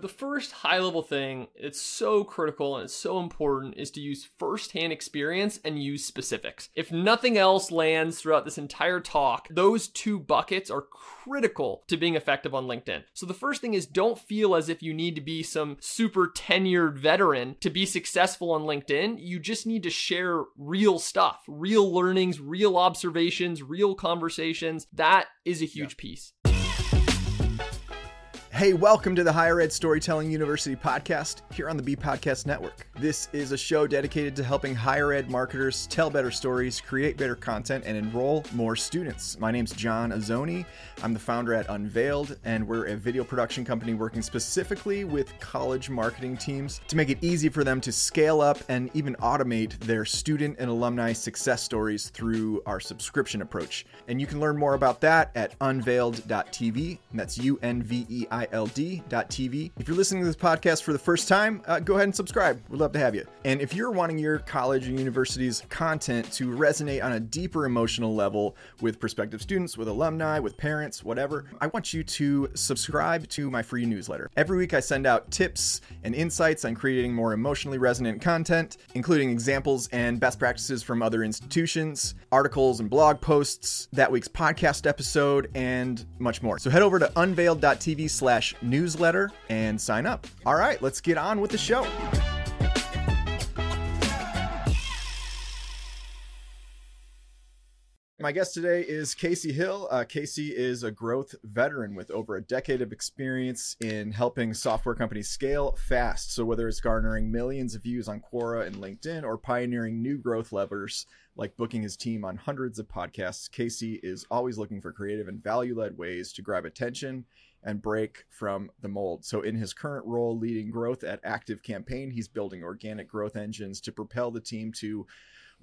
The first high level thing, it's so critical and it's so important, is to use firsthand experience and use specifics. If nothing else lands throughout this entire talk, those two buckets are critical to being effective on LinkedIn. So the first thing is don't feel as if you need to be some super tenured veteran to be successful on LinkedIn. You just need to share real stuff, real learnings, real observations, real conversations. That is a huge yeah. piece. Hey, welcome to the Higher Ed Storytelling University podcast here on the B Podcast Network. This is a show dedicated to helping higher ed marketers tell better stories, create better content, and enroll more students. My name's John Azoni. I'm the founder at Unveiled, and we're a video production company working specifically with college marketing teams to make it easy for them to scale up and even automate their student and alumni success stories through our subscription approach. And you can learn more about that at unveiled.tv. And that's U N V E I WILD.tv. If you're listening to this podcast for the first time, uh, go ahead and subscribe. We'd love to have you. And if you're wanting your college or university's content to resonate on a deeper emotional level with prospective students, with alumni, with parents, whatever, I want you to subscribe to my free newsletter. Every week I send out tips and insights on creating more emotionally resonant content, including examples and best practices from other institutions, articles and blog posts, that week's podcast episode, and much more. So head over to unveiled.tv slash slash newsletter and sign up. All right, let's get on with the show. My guest today is Casey Hill. Uh, Casey is a growth veteran with over a decade of experience in helping software companies scale fast. So, whether it's garnering millions of views on Quora and LinkedIn or pioneering new growth levers like booking his team on hundreds of podcasts, Casey is always looking for creative and value led ways to grab attention and break from the mold. So, in his current role leading growth at ActiveCampaign, he's building organic growth engines to propel the team to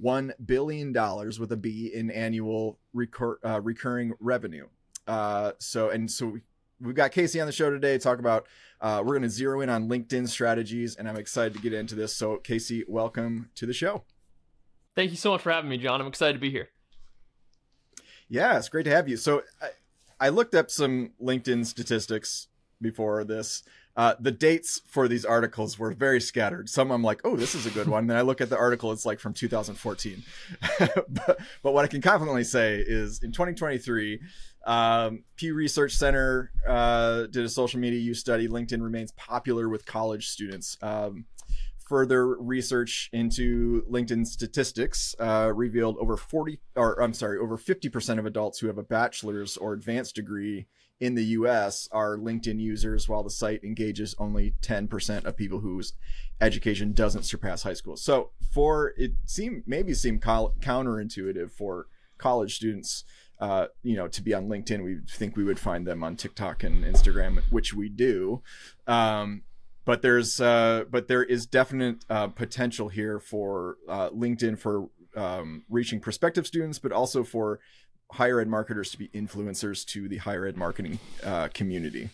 $1 billion with a B in annual recur- uh, recurring revenue. Uh, so, and so we, we've got Casey on the show today to talk about. Uh, we're going to zero in on LinkedIn strategies, and I'm excited to get into this. So, Casey, welcome to the show. Thank you so much for having me, John. I'm excited to be here. Yeah, it's great to have you. So, I looked up some LinkedIn statistics before this. Uh, the dates for these articles were very scattered. Some I'm like, oh, this is a good one. then I look at the article, it's like from 2014. but, but, what I can confidently say is in 2023, um, Pew Research Center uh, did a social media use study. LinkedIn remains popular with college students. Um, further research into LinkedIn statistics uh, revealed over 40, or I'm sorry, over 50% of adults who have a bachelor's or advanced degree in the US are LinkedIn users, while the site engages only 10% of people whose education doesn't surpass high school. So, for it seem maybe seem counterintuitive for college students, uh, you know, to be on LinkedIn. We think we would find them on TikTok and Instagram, which we do. Um, but there's uh, but there is definite uh, potential here for uh, LinkedIn for um, reaching prospective students, but also for higher ed marketers to be influencers to the higher ed marketing uh, community.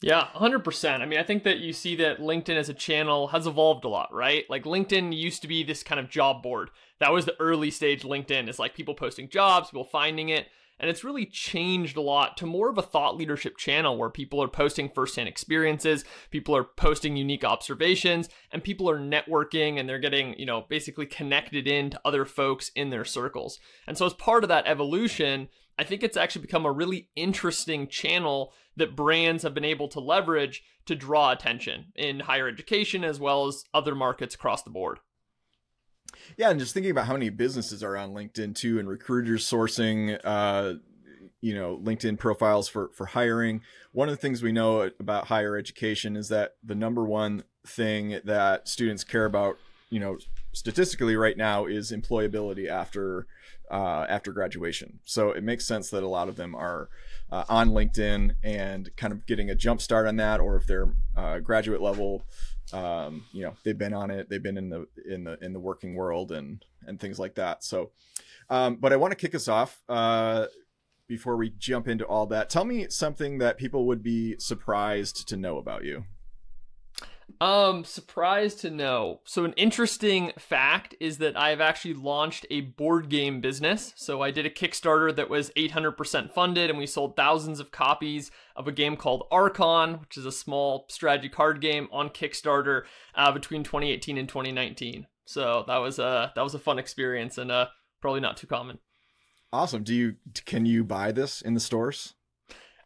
Yeah, 100%. I mean, I think that you see that LinkedIn as a channel has evolved a lot, right? Like LinkedIn used to be this kind of job board. That was the early stage LinkedIn. It's like people posting jobs, people finding it. And it's really changed a lot to more of a thought leadership channel where people are posting firsthand experiences, people are posting unique observations, and people are networking and they're getting, you know, basically connected in to other folks in their circles. And so, as part of that evolution, I think it's actually become a really interesting channel that brands have been able to leverage to draw attention in higher education as well as other markets across the board. Yeah, and just thinking about how many businesses are on LinkedIn too, and recruiters sourcing, uh, you know, LinkedIn profiles for for hiring. One of the things we know about higher education is that the number one thing that students care about, you know, statistically right now is employability after uh, after graduation. So it makes sense that a lot of them are uh, on LinkedIn and kind of getting a jump start on that, or if they're uh, graduate level um, you know they've been on it they've been in the in the in the working world and and things like that. So um, but i want to kick us off uh, before we jump into all that. Tell me something that people would be surprised to know about you Um, surprised to know. So, an interesting fact is that I've actually launched a board game business. So, I did a Kickstarter that was 800% funded, and we sold thousands of copies of a game called Archon, which is a small strategy card game on Kickstarter uh, between 2018 and 2019. So, that was a that was a fun experience and uh, probably not too common. Awesome. Do you can you buy this in the stores?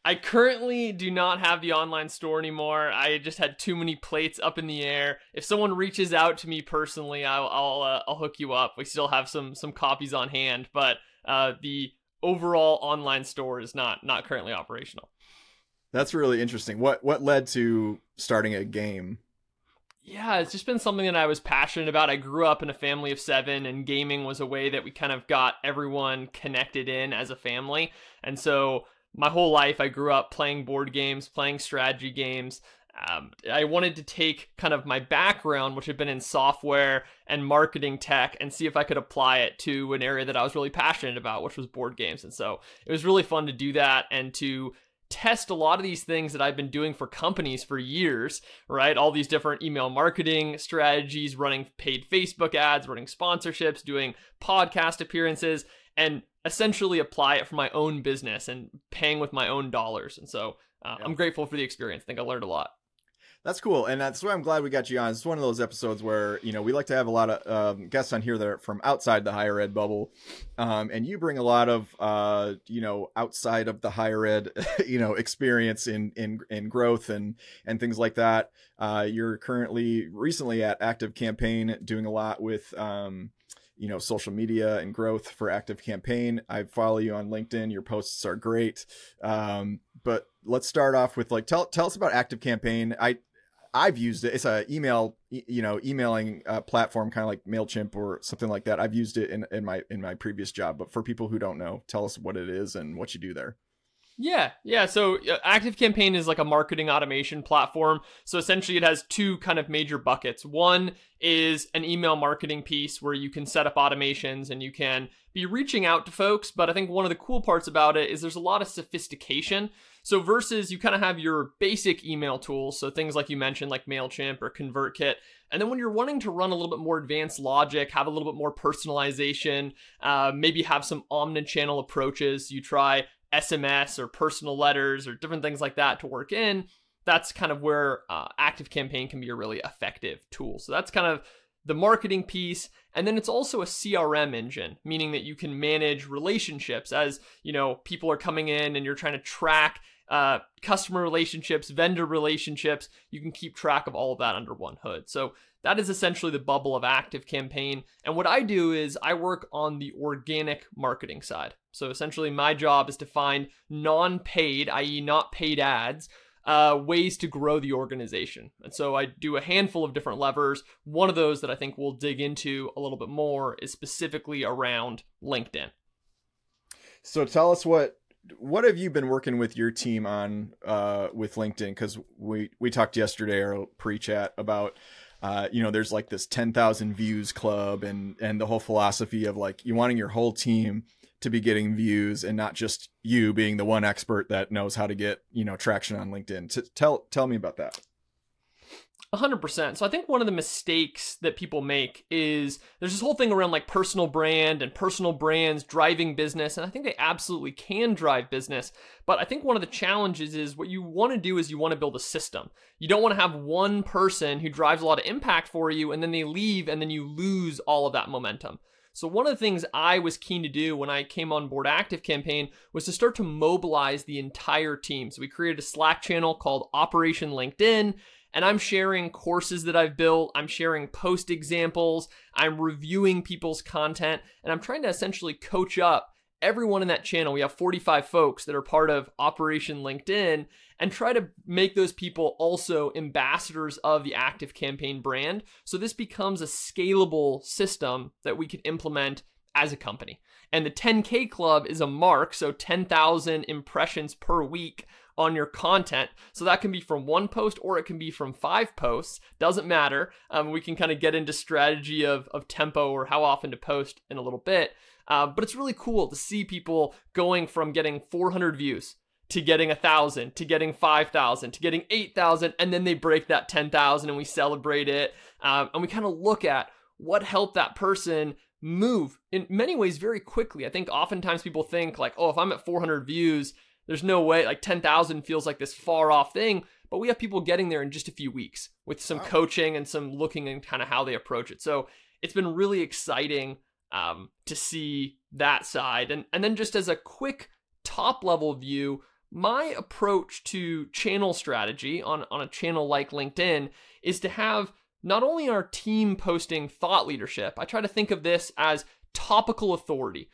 I currently do not have the online store anymore. I just had too many plates up in the air. If someone reaches out to me personally, I'll I'll, uh, I'll hook you up. We still have some some copies on hand, but uh, the overall online store is not not currently operational. That's really interesting. What what led to starting a game? Yeah, it's just been something that I was passionate about. I grew up in a family of seven, and gaming was a way that we kind of got everyone connected in as a family. And so my whole life I grew up playing board games, playing strategy games. Um, I wanted to take kind of my background, which had been in software and marketing tech, and see if I could apply it to an area that I was really passionate about, which was board games. And so it was really fun to do that and to test a lot of these things that I've been doing for companies for years, right? All these different email marketing strategies, running paid Facebook ads, running sponsorships, doing podcast appearances, and essentially apply it for my own business and paying with my own dollars. And so uh, yeah. I'm grateful for the experience. I think I learned a lot. That's cool, and that's why I'm glad we got you on. It's one of those episodes where you know we like to have a lot of um, guests on here that are from outside the higher ed bubble, um, and you bring a lot of uh, you know outside of the higher ed you know experience in in in growth and and things like that. Uh, you're currently recently at ActiveCampaign doing a lot with um, you know social media and growth for ActiveCampaign. I follow you on linkedin. Your posts are great. Um, but let's start off with like tell tell us about ActiveCampaign. I i've used it. It's a email you know emailing uh, platform kind of like mailchimp or something like that. I've used it in, in my in my previous job. But for people who don't know tell us what it is and what you do there yeah, yeah. So uh, ActiveCampaign is like a marketing automation platform. So essentially, it has two kind of major buckets. One is an email marketing piece where you can set up automations and you can be reaching out to folks. But I think one of the cool parts about it is there's a lot of sophistication. So versus you kind of have your basic email tools, so things like you mentioned, like Mailchimp or ConvertKit. And then when you're wanting to run a little bit more advanced logic, have a little bit more personalization, uh, maybe have some omni-channel approaches, you try SMS or personal letters or different things like that to work in, that's kind of where uh, ActiveCampaign can be a really effective tool. So that's kind of the marketing piece and then it's also a crm engine meaning that you can manage relationships as you know people are coming in and you're trying to track uh, customer relationships vendor relationships you can keep track of all of that under one hood so that is essentially the bubble of ActiveCampaign and what i do is i work on the organic marketing side so essentially, my job is to find non paid, i.e., not paid ads, uh, ways to grow the organization. And so I do a handful of different levers. One of those that I think we'll dig into a little bit more is specifically around LinkedIn. So tell us what what have you been working with your team on uh, with LinkedIn? Because we we talked yesterday or pre-chat about uh, you know there's like this 10,000 views club and and the whole philosophy of like you wanting your whole team to be getting views and not just you being the one expert that knows how to get you know traction on linkedin T- tell tell me about that 100%. So I think one of the mistakes that people make is there's this whole thing around like personal brand and personal brands driving business and I think they absolutely can drive business, but I think one of the challenges is what you want to do is you want to build a system. You don't want to have one person who drives a lot of impact for you and then they leave and then you lose all of that momentum. So, one of the things I was keen to do when I came on board ActiveCampaign was to start to mobilize the entire team. So, we created a Slack channel called Operation LinkedIn, and I'm sharing courses that I've built, I'm sharing post examples, I'm reviewing people's content, and I'm trying to essentially coach up everyone in that channel. We have 45 folks that are part of Operation LinkedIn and try to make those people also ambassadors of the ActiveCampaign brand. So this becomes a scalable system that we can implement as a company. And the 10K club is a mark, so 10,000 impressions per week on your content. So that can be from one post or it can be from five posts. Doesn't matter. Um, we can kind of get into strategy of, of tempo or how often to post in a little bit. Uh, but it's really cool to see people going from getting 400 views to getting a thousand, to getting five thousand, to getting eight thousand, and then they break that ten thousand, and we celebrate it, um, and we kind of look at what helped that person move in many ways very quickly. I think oftentimes people think like, oh, if I'm at 400 views, there's no way like 10,000 feels like this far off thing, but we have people getting there in just a few weeks with some wow. coaching and some looking and kind of how they approach it. So it's been really exciting um, to see that side, and and then just as a quick top level view, my approach to channel strategy on, on a channel like LinkedIn is to have not only our team posting thought leadership, I try to think of this as topical authority,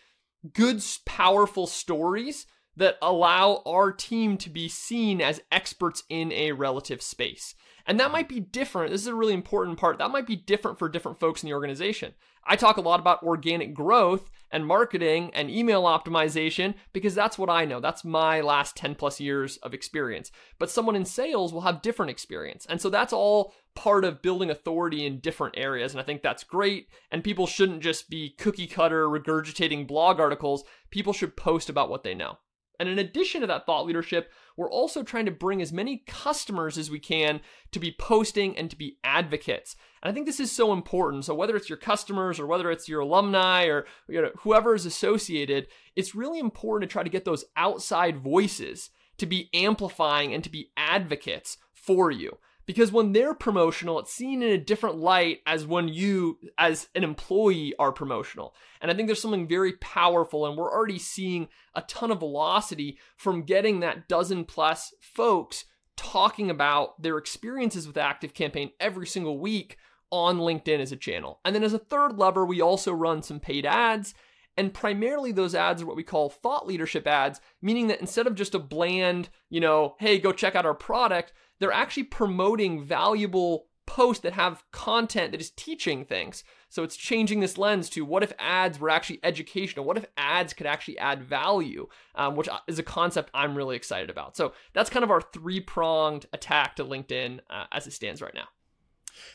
good, powerful stories that allow our team to be seen as experts in a relative space. And that might be different. This is a really important part. That might be different for different folks in the organization. I talk a lot about organic growth and marketing and email optimization because that's what I know. That's my last 10 plus years of experience. But someone in sales will have different experience. And so that's all part of building authority in different areas. And I think that's great. And people shouldn't just be cookie cutter regurgitating blog articles. People should post about what they know. And in addition to that thought leadership, we're also trying to bring as many customers as we can to be posting and to be advocates. And I think this is so important. So whether it's your customers or whether it's your alumni or you know, whoever is associated, it's really important to try to get those outside voices to be amplifying and to be advocates for you because when they're promotional it's seen in a different light as when you as an employee are promotional. And i think there's something very powerful and we're already seeing a ton of velocity from getting that dozen plus folks talking about their experiences with ActiveCampaign every single week on linkedin as a channel. And then as a third lever we also run some paid ads and primarily those ads are what we call thought leadership ads, meaning that instead of just a bland, you know, hey, go check out our product, they're actually promoting valuable posts that have content that is teaching things. So it's changing this lens to what if ads were actually educational? What if ads could actually add value, um, which is a concept I'm really excited about. So that's kind of our three pronged attack to LinkedIn uh, as it stands right now.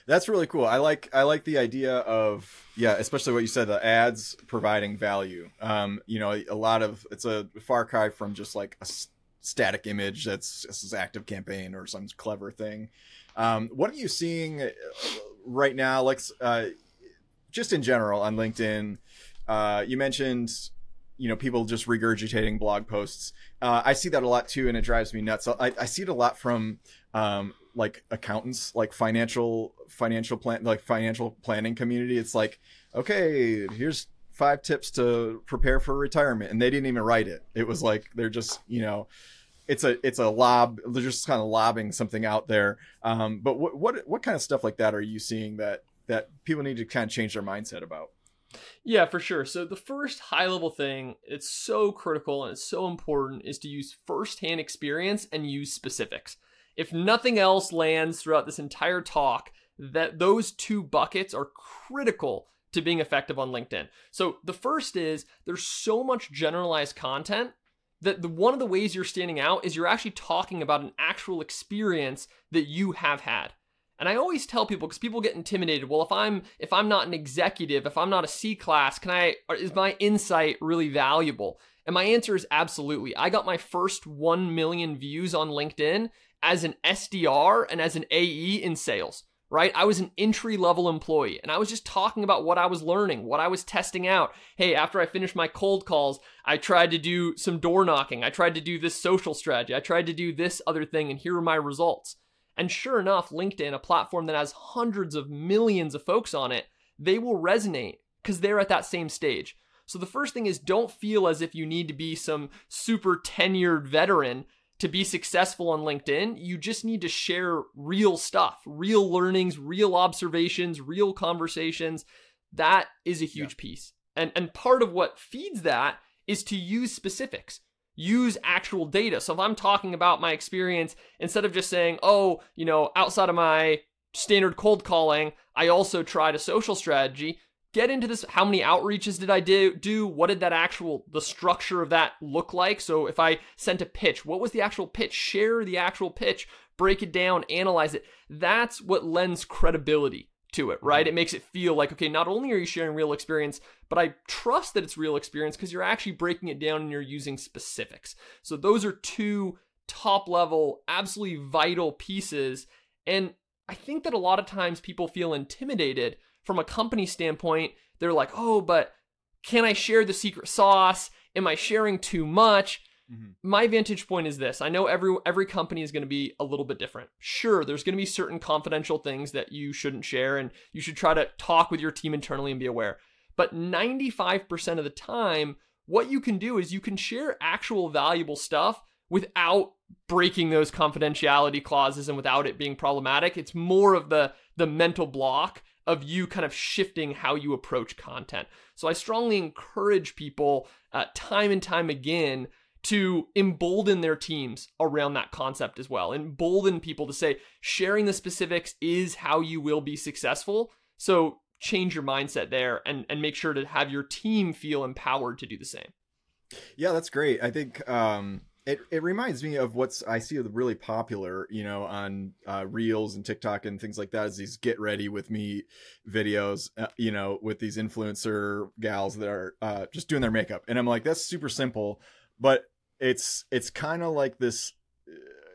That's really cool. I like I like the idea of yeah, especially what you said, the ads providing value. Um, you know, a lot of it's a far cry from just like a static image that's this is ActiveCampaign or some clever thing. Um, what are you seeing uh, right now? Like, uh, just in general on LinkedIn, uh, you mentioned, you know, people just regurgitating blog posts. Uh, I see that a lot too, and it drives me nuts. I, I see it a lot from um, like accountants, like financial financial plan, like financial planning community. It's like, okay, here's five tips to prepare for retirement and they didn't even write it it was like they're just you know it's a it's a lob they're just kind of lobbing something out there um, but what what what kind of stuff like that are you seeing that that people need to kind of change their mindset about yeah, for sure. So the first high level thing, it's so critical and it's so important is to use firsthand experience and use specifics. If nothing else lands throughout this entire talk, that those two buckets are critical to being effective on LinkedIn. So the first is there's so much generalized content that the one of the ways you're standing out is you're actually talking about an actual experience that you have had. And I always tell people because people get intimidated. Well, if I'm if I'm not an executive, if I'm not a C class, can I is my insight really valuable? And my answer is absolutely. I got my first 1 million views on LinkedIn as an SDR and as an AE in sales right? I was an entry level employee and I was just talking about what I was learning, what I was testing out. Hey, after I finished my cold calls, I tried to do some door knocking. I tried to do this social strategy. I tried to do this other thing, and here are my results. And sure enough, LinkedIn, a platform that has hundreds of millions of folks on it, they will resonate because they're at that same stage. So the first thing is don't feel as if you need to be some super tenured veteran to be successful on LinkedIn, you just need to share real stuff, real learnings, real observations, real conversations. That is a huge yeah. piece. And and part of what feeds that is to use specifics. Use actual data. So if I'm talking about my experience instead of just saying, "Oh, you know, outside of my standard cold calling, I also tried a social strategy." Get into this how many outreaches did i do do what did that actual the structure of that look like so if i sent a pitch what was the actual pitch share the actual pitch break it down analyze it that's what lends credibility to it, right? Mm-hmm. It makes it feel like, okay, not only are you sharing real experience, but I trust that it's real experience because you're actually breaking it down and you're using specifics. So those are two top level, absolutely vital pieces. And I think that a lot of times people feel intimidated from a company standpoint. They're like, oh, but can I share the secret sauce? Am I sharing too much? Mm-hmm. My vantage point is this. I know every every company is going to be a little bit different. Sure, there's going to be certain confidential things that you shouldn't share and you should try to talk with your team internally and be aware. But 95% of the time, what you can do is you can share actual valuable stuff without breaking those confidentiality clauses and without it being problematic. It's more of the the mental block of you kind of shifting how you approach content. So I strongly encourage people uh, time and time again to embolden their teams around that concept as well. Embolden people to say sharing the specifics is how you will be successful. So change your mindset there and, and make sure to have your team feel empowered to do the same. Yeah, that's great. I think um, it, it reminds me of what's I see really popular, you know, on uh, Reels and TikTok and things like that. Is these get ready with me videos, uh, you know, with these influencer gals that are uh, just doing their makeup, and I'm like, that's super simple, but it's it's kind of like this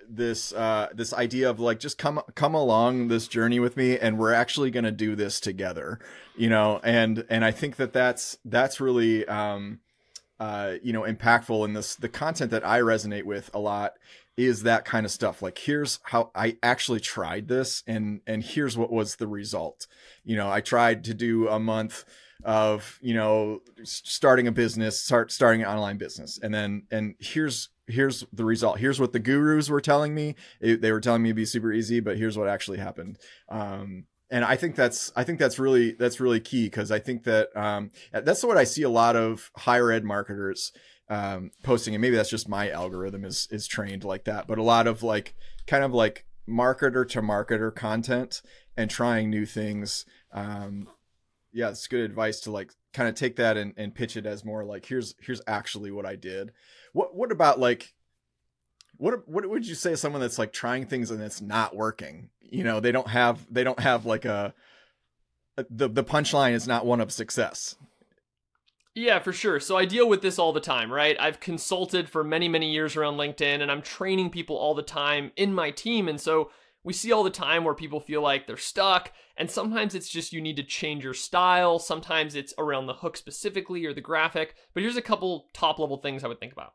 this uh this idea of like just come come along this journey with me and we're actually going to do this together you know and and i think that that's that's really um uh, you know, impactful. And this the content that I resonate with a lot is that kind of stuff. Like, here's how I actually tried this, and and here's what was the result. You know, I tried to do a month of you know starting a business, start starting an online business, and then and here's here's the result. Here's what the gurus were telling me. It, they were telling me to be super easy, but here's what actually happened. Um, and I think that's I think that's really that's really key because I think that um, that's what I see a lot of higher ed marketers um, posting, and maybe that's just my algorithm is is trained like that. But a lot of like kind of like marketer to marketer content and trying new things. Um, yeah, it's good advice to like kind of take that and, and pitch it as more like here's here's actually what I did. What what about like what what would you say to someone that's like trying things and it's not working? You know, they don't have they don't have like a the the punchline is not one of success. Yeah, for sure. So I deal with this all the time, right? I've consulted for many, many years around LinkedIn and I'm training people all the time in my team. And so we see all the time where people feel like they're stuck. And sometimes it's just you need to change your style. Sometimes it's around the hook specifically or the graphic. But here's a couple top level things I would think about.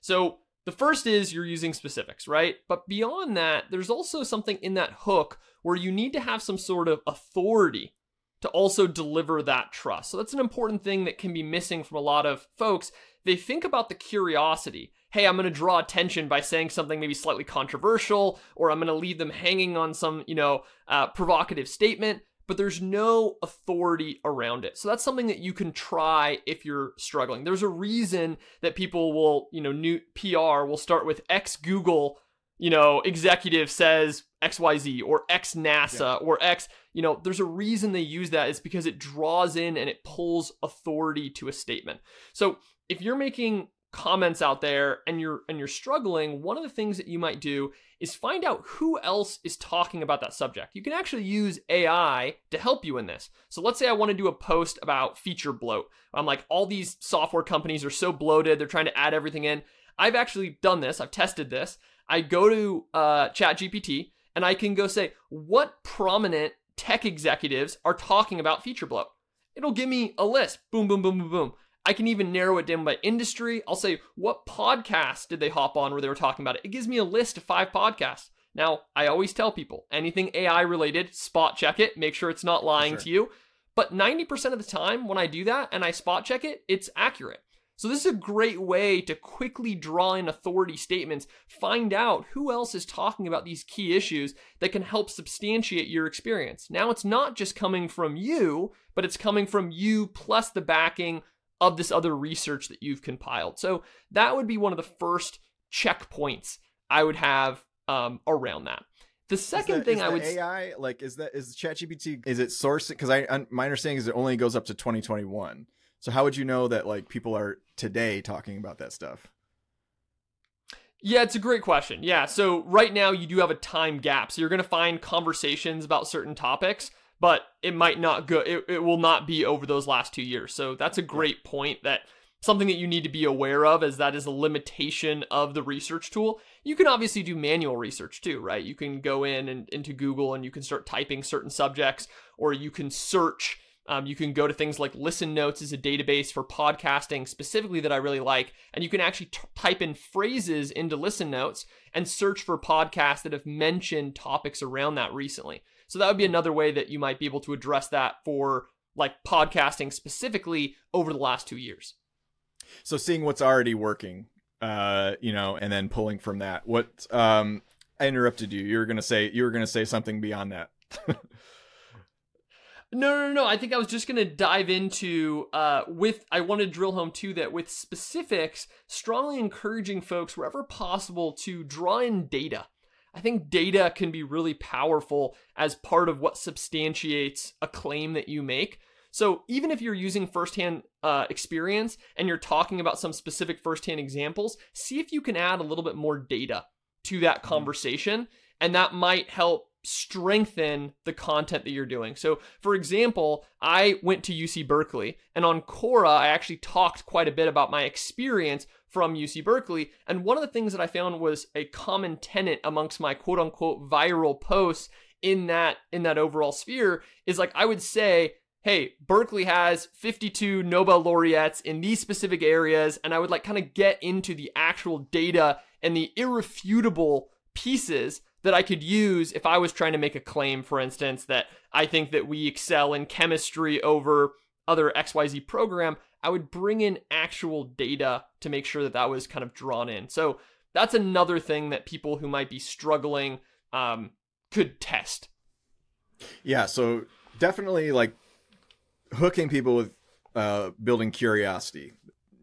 So the first is you're using specifics, right? But beyond that, there's also something in that hook where you need to have some sort of authority to also deliver that trust. So that's an important thing that can be missing from a lot of folks. They think about the curiosity. Hey, I'm going to draw attention by saying something maybe slightly controversial, or I'm going to leave them hanging on some, you know, uh, provocative statement but there's no authority around it. So that's something that you can try if you're struggling. There's a reason that people will, you know, new PR will start with ex Google, you know, executive says XYZ or X NASA yeah. or X, you know, there's a reason they use that is because it draws in and it pulls authority to a statement. So if you're making comments out there and you're and you're struggling, one of the things that you might do is find out who else is talking about that subject. You can actually use AI to help you in this. So let's say I want to do a post about feature bloat. I'm like all these software companies are so bloated, they're trying to add everything in. I've actually done this. I've tested this. I go to uh, ChatGPT and I can go say what prominent tech executives are talking about feature bloat. It'll give me a list. Boom, boom, boom, boom, boom. I can even narrow it down by industry. I'll say, what podcast did they hop on where they were talking about it? It gives me a list of five podcasts. Now, I always tell people anything AI related, spot check it, make sure it's not lying sure. to you. But 90% of the time, when I do that and I spot check it, it's accurate. So, this is a great way to quickly draw in authority statements, find out who else is talking about these key issues that can help substantiate your experience. Now, it's not just coming from you, but it's coming from you plus the backing of this other research that you've compiled. So that would be one of the first checkpoints I would have um, around that. The second that, thing I would AI like is that is ChatGPT is it sourcing? because I my understanding is it only goes up to 2021. So how would you know that like people are today talking about that stuff? Yeah, it's a great question. Yeah, so right now you do have a time gap. So you're going to find conversations about certain topics, but it might not go it, it will not be over those last two years. So that's a great point that something that you need to be aware of as that is a limitation of the research tool. You can obviously do manual research too right? You can go in and into google and you can start typing certain subjects or you can search um, you can go to things like Listen Notes is a database for podcasting specifically that I really like, and you can actually t- type in phrases into Listen Notes and search for podcasts that have mentioned topics around that recently. So that would be another way that you might be able to address that for like podcasting specifically over the last two years. So seeing what's already working, uh, you know, and then pulling from that. What um, I interrupted you. You were gonna say you were gonna say something beyond that. No, no, no. I think I was just gonna dive into uh, with. I want to drill home too that with specifics, strongly encouraging folks wherever possible to draw in data. I think data can be really powerful as part of what substantiates a claim that you make. So even if you're using firsthand uh, experience and you're talking about some specific firsthand examples, see if you can add a little bit more data to that mm-hmm. conversation, and that might help strengthen the content that you're doing. So, for example, I went to UC Berkeley, and on Quora, I actually talked quite a bit about my experience from UC Berkeley. And one of the things that I found was a common tenet amongst my quote unquote viral posts in that in that overall sphere is like I would say hey, Berkeley has 52 Nobel laureates in these specific areas, and I would like kind of get into the actual data and the irrefutable pieces that I could use if I was trying to make a claim, for instance, that I think that we excel in chemistry over other XYZ program, I would bring in actual data to make sure that that was kind of drawn in. So that's another thing that people who might be struggling um, could test. Yeah, so definitely like hooking people with uh, building curiosity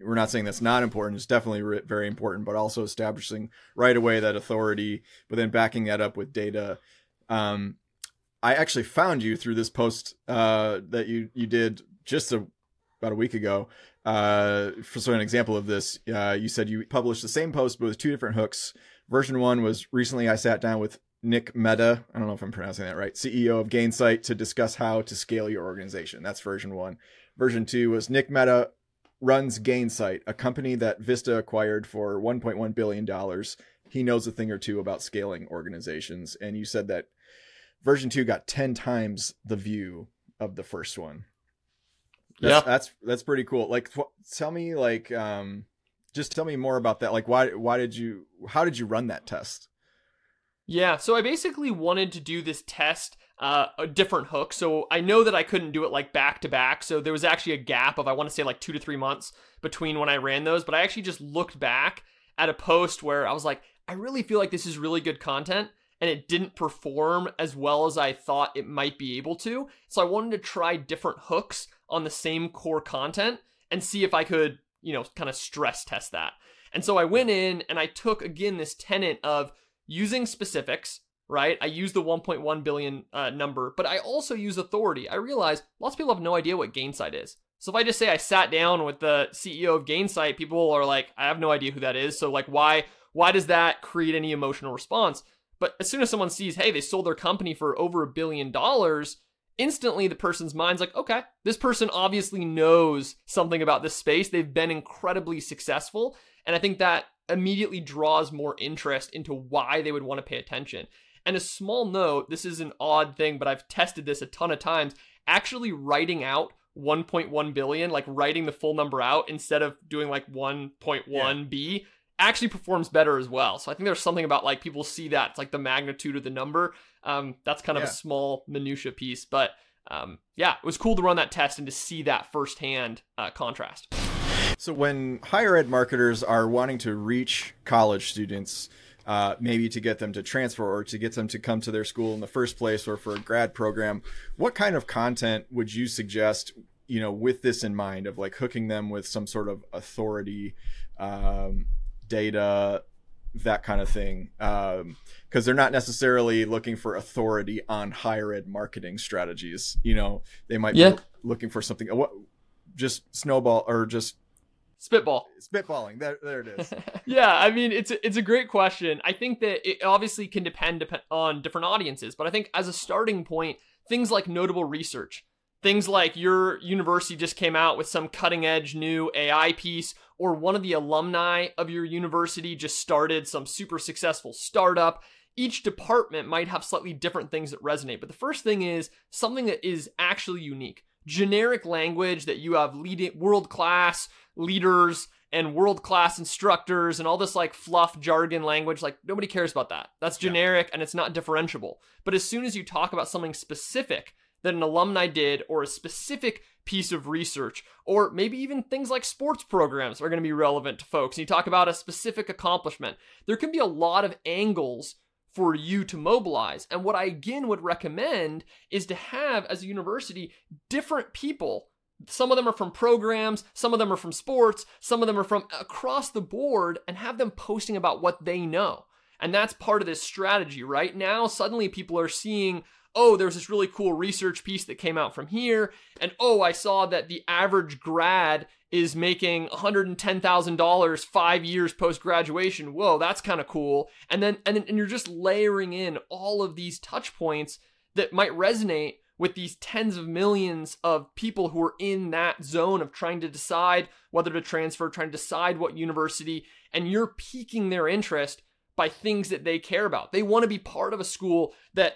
we're not saying that's not important. It's definitely re- very important, but also establishing right away that authority, but then backing that up with data. Um, I actually found you through this post uh, that you you did just a, about a week ago. Uh, for so an example of this, uh, you said you published the same post but with two different hooks. Version one was recently I sat down with Nick Mehta, I don't know if I'm pronouncing that right. CEO of Gainsight to discuss how to scale your organization. That's version one. Version two was Nick Mehta runs Gainsight, a company that Vista acquired for 1.1 billion dollars. He knows a thing or two about scaling organizations, and you said that version two got 10 times the view of the first one. That's, yeah, that's that's pretty cool. Like, tell me, like, um, just tell me more about that. Like, why why did you how did you run that test? Yeah, so I basically wanted to do this test uh, a different hook. So I know that I couldn't do it like back to back. So there was actually a gap of I want to say like two to three months between when I ran those. But I actually just looked back at a post where I was like, I really feel like this is really good content. And it didn't perform as well as I thought it might be able to. So I wanted to try different hooks on the same core content and see if I could, you know, kind of stress test that. And so I went in and I took again this tenet of using specifics right? I use the 1.1 billion uh, number, but I also use authority. I realize lots of people have no idea what Gainsight is. So if I just say I sat down with the CEO of Gainsight, people are like, I have no idea who that is. So like, why why does that create any emotional response? But as soon as someone sees, hey, they sold their company for over a billion dollars, instantly the person's mind's like, okay, this person obviously knows something about this space. They've been incredibly successful. And I think that immediately draws more interest into why they would want to pay attention. And a small note this is an odd thing, but I've tested this a ton of times. Actually, writing out 1.1 billion, like writing the full number out instead of doing like 1.1b, yeah. actually performs better as well. So I think there's something about like people see that it's like the magnitude of the number. Um, that's kind of yeah. a small minutia piece, but um, yeah, it was cool to run that test and to see that firsthand uh, contrast. So when higher ed marketers are wanting to reach college students, uh, maybe to get them to transfer or to get them to come to their school in the first place or for a grad program. What kind of content would you suggest, you know, with this in mind of like hooking them with some sort of authority, um, data, that kind of thing? Because um, they're not necessarily looking for authority on higher ed marketing strategies. You know, they might yeah. be looking for something. What, just snowball or just Spitball. Spitballing. There, there it is. yeah, I mean, it's a, it's a great question. I think that it obviously can depend on different audiences, but I think as a starting point, things like notable research. Things like your university just came out with some cutting edge new AI piece, or one of the alumni of your university just started some super successful startup. Each department might have slightly different things that resonate, but the first thing is something that is actually unique. Generic language that you have leading world class leaders and world class instructors and all this like fluff jargon language. Like nobody cares about that. That's generic yeah. and it's not differentiable. But as soon as you talk about something specific, that an alumni did or a specific piece of research, or maybe even things like sports programs are going to be relevant to folks. And you talk about a specific accomplishment. There can be a lot of angles for you to mobilize. And what I again would recommend is to have, as a university, different people. Some of them are from programs, some of them are from sports, some of them are from across the board, and have them posting about what they know. And that's part of this strategy, right? Now, suddenly people are seeing oh, there's this really cool research piece that came out from here. And oh, I saw that the average grad is making $110,000 five years post graduation. Whoa, that's kind of cool. And then, and then, and you're just layering in all of these touch points that might resonate with these tens of millions of people who are in that zone of trying to decide whether to transfer, trying to decide what university, and you're piquing their interest by things that they care about. They want to be part of a school that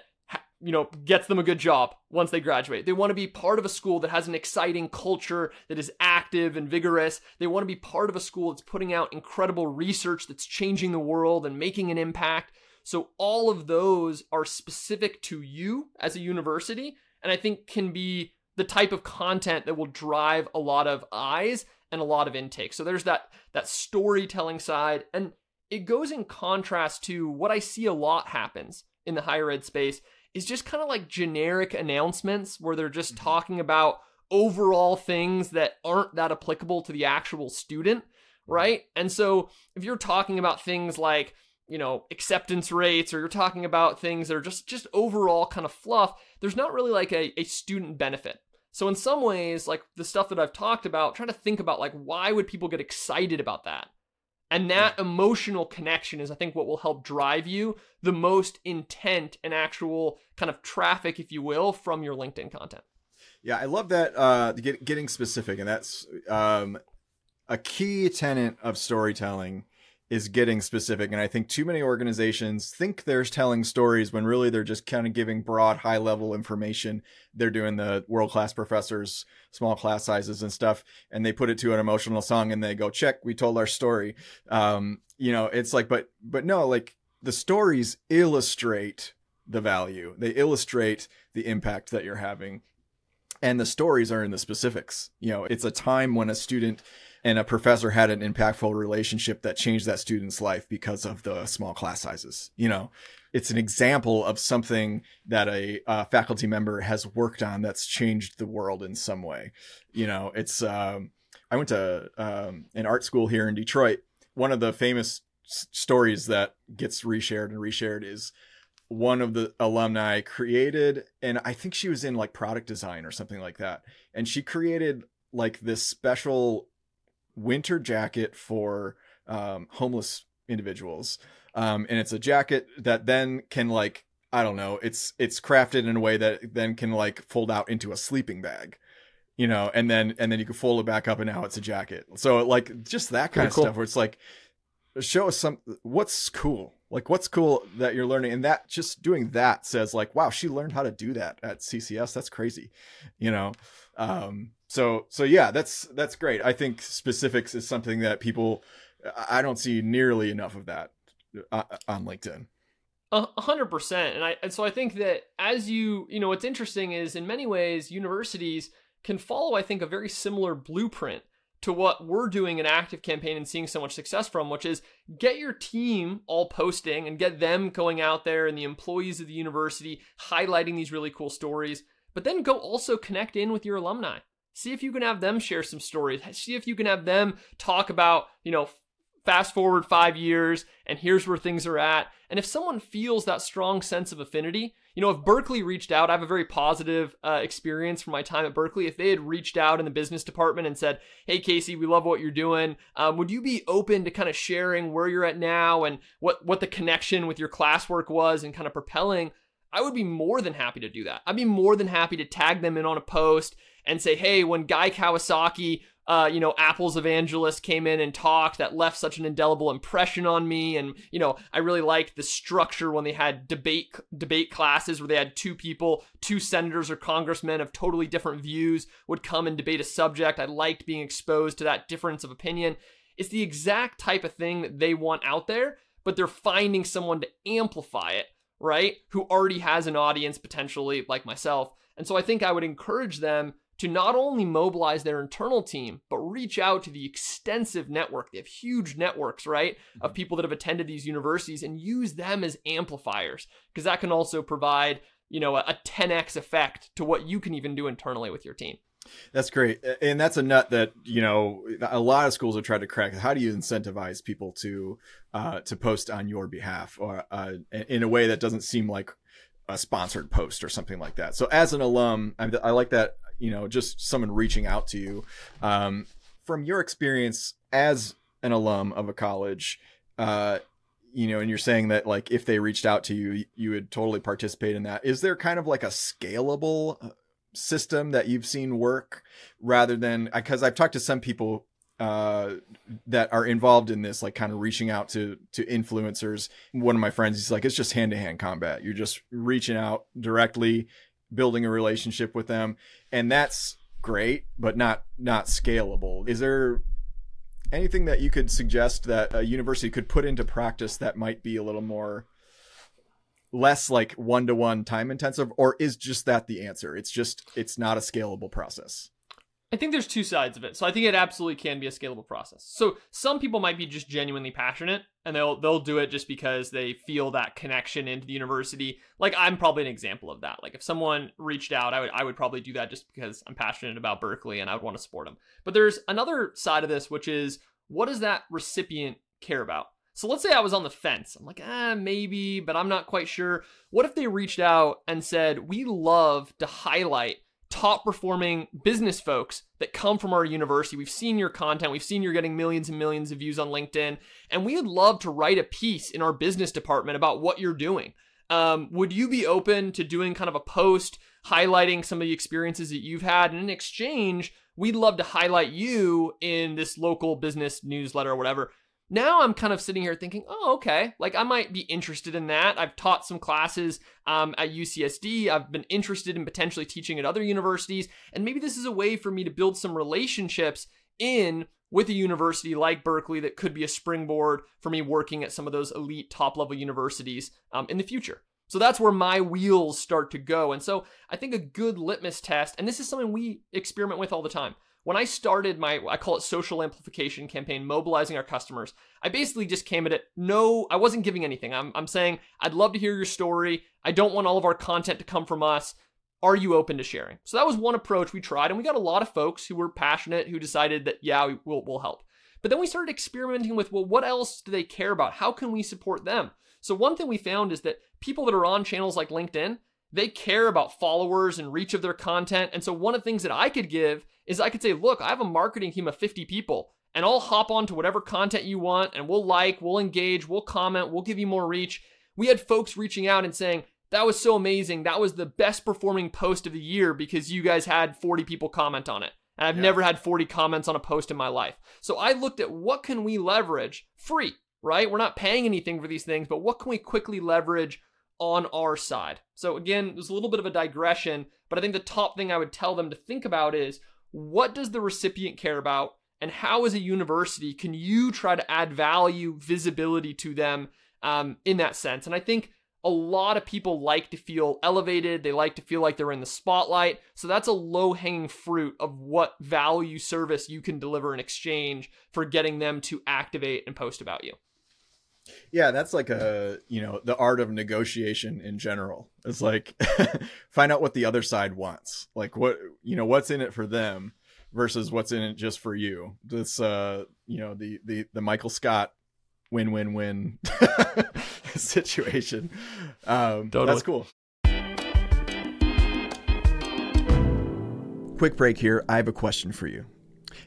you know, gets them a good job once they graduate. They want to be part of a school that has an exciting culture, that is active and vigorous. They want to be part of a school that's putting out incredible research that's changing the world and making an impact. So all of those are specific to you as a university and I think can be the type of content that will drive a lot of eyes and a lot of intake. So there's that that storytelling side and it goes in contrast to what I see a lot happens in the higher ed space is just kind of like generic announcements where they're just mm-hmm. talking about overall things that aren't that applicable to the actual student, right? And so if you're talking about things like, you know, acceptance rates or you're talking about things that are just just overall kind of fluff, there's not really like a, a student benefit. So in some ways, like the stuff that I've talked about, trying to think about like why would people get excited about that? And that yeah. emotional connection is, I think, what will help drive you the most intent and actual kind of traffic, if you will, from your LinkedIn content. Yeah, I love that uh, get, getting specific, and that's um, a key tenet of storytelling is getting specific. And I think too many organizations think they're telling stories when really they're just kind of giving broad, high level information. They're doing the world class professors, small class sizes and stuff, and they put it to an emotional song and they go, check, we told our story. Um, you know, it's like, but, but no, like the stories illustrate the value, they illustrate the impact that you're having. And the stories are in the specifics. You know, it's a time when a student and a professor had an impactful relationship that changed that student's life because of the small class sizes you know? It's an example of something that a faculty member has worked on that's changed the world in some way you know? It's um, i went to um, an art school here in detroit. One of the famous s- stories that gets reshared and reshared is one of the alumni created and i think she was in like product design or something like that and she created like this special winter jacket for um, homeless individuals. Um, and it's a jacket that then can like I don't know, it's it's crafted in a way that then can like fold out into a sleeping bag. You know, and then and then you can fold it back up and now it's a jacket. So like just that kind Pretty of cool. stuff where it's like show us some what's cool. Like what's cool that you're learning and that just doing that says like wow, she learned how to do that at CCS. That's crazy. You know. Um so so yeah that's that's great. I think specifics is something that people i don't see nearly enough of that uh, on linkedin. A hundred percent. And i and so i think that as you you know what's interesting is in many ways universities can follow i think a very similar blueprint to what we're doing an ActiveCampaign and seeing so much success from which is get your team all posting and get them going out there and the employees of the university highlighting these really cool stories but then go also connect in with your alumni See if you can have them share some stories. See if you can have them talk about, you know, fast forward five years and here's where things are at. And if someone feels that strong sense of affinity, you know, if Berkeley reached out, I have a very positive uh, experience from my time at Berkeley. If they had reached out in the business department and said, "Hey, Casey, we love what you're doing. Um, would you be open to kind of sharing where you're at now and what what the connection with your classwork was and kind of propelling?" I would be more than happy to do that. I'd be more than happy to tag them in on a post and say, hey, when Guy Kawasaki uh, you know, Apple's evangelist came in and talked that left such an indelible impression on me. And, you know, I really liked the structure when they had debate debate classes where they had two people, two senators or congressmen of totally different views would come and debate a subject. I liked being exposed to that difference of opinion. It's the exact type of thing that they want out there, but they're finding someone to amplify it, right? Who already has an audience potentially like myself. And so I think I would encourage them to not only mobilize their internal team, but reach out to the extensive network. They have huge networks, right, of mm-hmm. people that have attended these universities and use them as amplifiers, because that can also provide, you know, a 10x effect to what you can even do internally with your team. That's great. And that's a nut that, you know, a lot of schools have tried to crack. How do you incentivize people to uh, to post on your behalf or uh, in a way that doesn't seem like a sponsored post or something like that. So as an alum, I, I like that you know, just someone reaching out to you. Um, from your experience as an alum of a college, uh, you know, and you're saying that like if they reached out to you, you would totally participate in that. Is there kind of like a scalable uh, system that you've seen work rather than because I've talked to some people uh, that are involved in this, like kind of reaching out to to influencers. One of my friends, he's like, it's just hand to hand combat. You're just reaching out directly, building a relationship with them and that's great but not not scalable. Is there anything that you could suggest that a university could put into practice that might be a little more less like one-to-one time intensive or is just that the answer? It's just it's not a scalable process I think there's two sides of it. So I think it absolutely can be a scalable process. So some people might be just genuinely passionate and they'll they'll do it just because they feel that connection into the university. Like I'm probably an example of that. Like if someone reached out, I would I would probably do that just because I'm passionate about Berkeley and I would want to support them. But there's another side of this which is what does that recipient care about? So let's say I was on the fence. I'm like, ah, maybe, but I'm not quite sure. What if they reached out and said, "We love to highlight top performing business folks that come from our university. We've seen your content, we've seen you're getting millions and millions of views on LinkedIn, and we would love to write a piece in our business department about what you're doing. Um, would you be open to doing kind of a post highlighting some of the experiences that you've had? And in exchange, we'd love to highlight you in this local business newsletter or whatever. Now I'm kind of sitting here thinking, oh, okay, like I might be interested in that. I've taught some classes um, at UCSD. I've been interested in potentially teaching at other universities. And maybe this is a way for me to build some relationships in with a university like Berkeley that could be a springboard for me working at some of those elite top level universities um, in the future. So that's where my wheels start to go. And so I think a good litmus test, and this is something we experiment with all the time when I started my, I call it social amplification campaign, mobilizing our customers, I basically just came at it. No, I wasn't giving anything. I'm, I'm saying, I'd love to hear your story. I don't want all of our content to come from us. Are you open to sharing? So that was one approach we tried, and we got a lot of folks who were passionate who decided that, yeah, we'll, we'll help. But then we started experimenting with, well, what else do they care about? How can we support them? So one thing we found is that people that are on channels like LinkedIn, they care about followers and reach of their content. And so one of the things that I could give is I could say, look, I have a marketing team of 50 people and I'll hop on to whatever content you want and we'll like, we'll engage, we'll comment, we'll give you more reach. We had folks reaching out and saying, that was so amazing. That was the best performing post of the year because you guys had 40 people comment on it. And I've yeah. never had 40 comments on a post in my life. So I looked at what can we leverage free, right? We're not paying anything for these things, but what can we quickly leverage on our side? So again, there's a little bit of a digression, but I think the top thing I would tell them to think about is what does the recipient care about? And how, as a university, can you try to add value, visibility to them um, in that sense? And I think a lot of people like to feel elevated. They like to feel like they're in the spotlight. So that's a low hanging fruit of what value service you can deliver in exchange for getting them to activate and post about you. Yeah, that's like a, you know, the art of negotiation in general. It's like find out what the other side wants. Like what, you know, what's in it for them versus what's in it just for you. This uh, you know, the the the Michael Scott win-win-win situation. Um totally. that's cool. Quick break here. I have a question for you.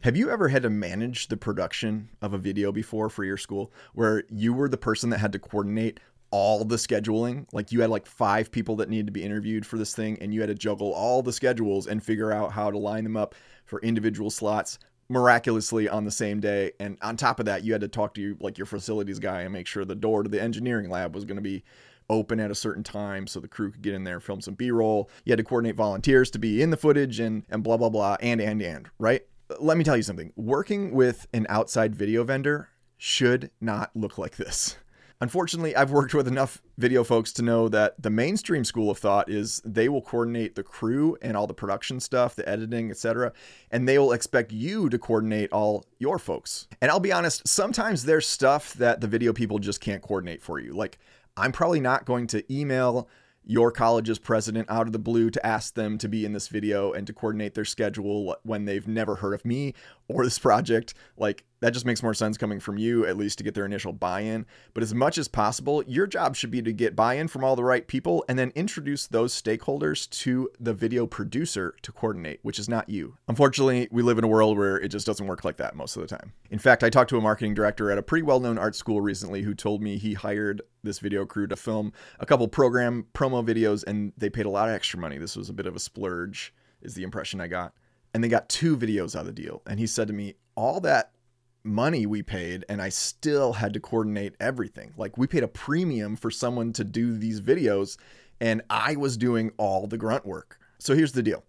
Have you ever had to manage the production of a video before for your school where you were the person that had to coordinate all the scheduling. Like you had like five people that needed to be interviewed for this thing, and you had to juggle all the schedules and figure out how to line them up for individual slots miraculously on the same day. And on top of that, you had to talk to you like your facilities guy and make sure the door to the engineering lab was going to be open at a certain time so the crew could get in there film some b-roll you had to coordinate volunteers to be in the footage and and blah blah blah and and and right let me tell you something working with an outside video vendor should not look like this Unfortunately, I've worked with enough video folks to know that the mainstream school of thought is they will coordinate the crew and all the production stuff, the editing, etc., and they will expect you to coordinate all your folks. And I'll be honest, sometimes there's stuff that the video people just can't coordinate for you. Like I'm probably not going to email your college's president out of the blue to ask them to be in this video and to coordinate their schedule when they've never heard of me or this project. Like, that just makes more sense coming from you, at least to get their initial buy in. But as much as possible, your job should be to get buy in from all the right people and then introduce those stakeholders to the video producer to coordinate, which is not you. Unfortunately, we live in a world where it just doesn't work like that most of the time. In fact, I talked to a marketing director at a pretty well known art school recently who told me he hired this video crew to film a couple program promo videos and they paid a lot of extra money. This was a bit of a splurge, is the impression I got. And they got two videos out of the deal. And he said to me, All that money we paid and I still had to coordinate everything. Like we paid a premium for someone to do these videos and I was doing all the grunt work. So here's the deal.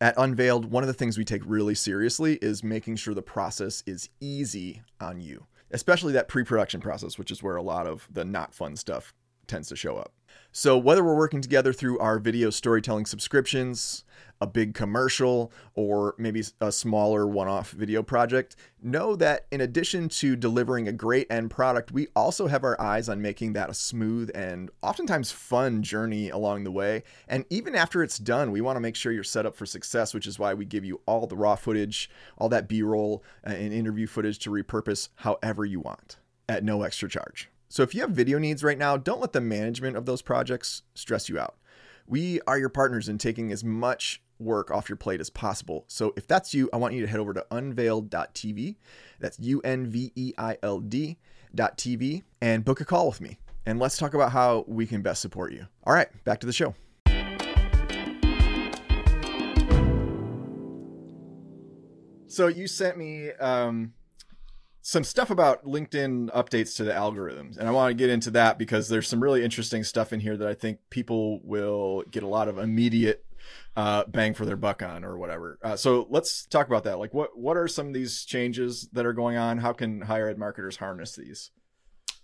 At Unveild, one of the things we take really seriously is making sure the process is easy on you, especially that pre production process, which is where a lot of the not fun stuff tends to show up. So, whether we're working together through our video storytelling subscriptions, a big commercial, or maybe a smaller one off video project, know that in addition to delivering a great end product, we also have our eyes on making that a smooth and oftentimes fun journey along the way. And even after it's done, we want to make sure you're set up for success, which is why we give you all the raw footage, all that B roll, uh, and interview footage to repurpose however you want at no extra charge. So if you have video needs right now, don't let the management of those projects stress you out. We are your partners in taking as much work off your plate as possible. So if that's you, I want you to head over to unveild.tv. That's U N V E I L D.tv and book a call with me. And let's talk about how we can best support you. All right, back to the show. So you sent me um, some stuff about LinkedIn updates to the algorithms. And I want to get into that because there's some really interesting stuff in here that I think people will get a lot of immediate uh, bang for their buck on or whatever. Uh, so let's talk about that. Like, what what are some of these changes that are going on? How can higher ed marketers harness these?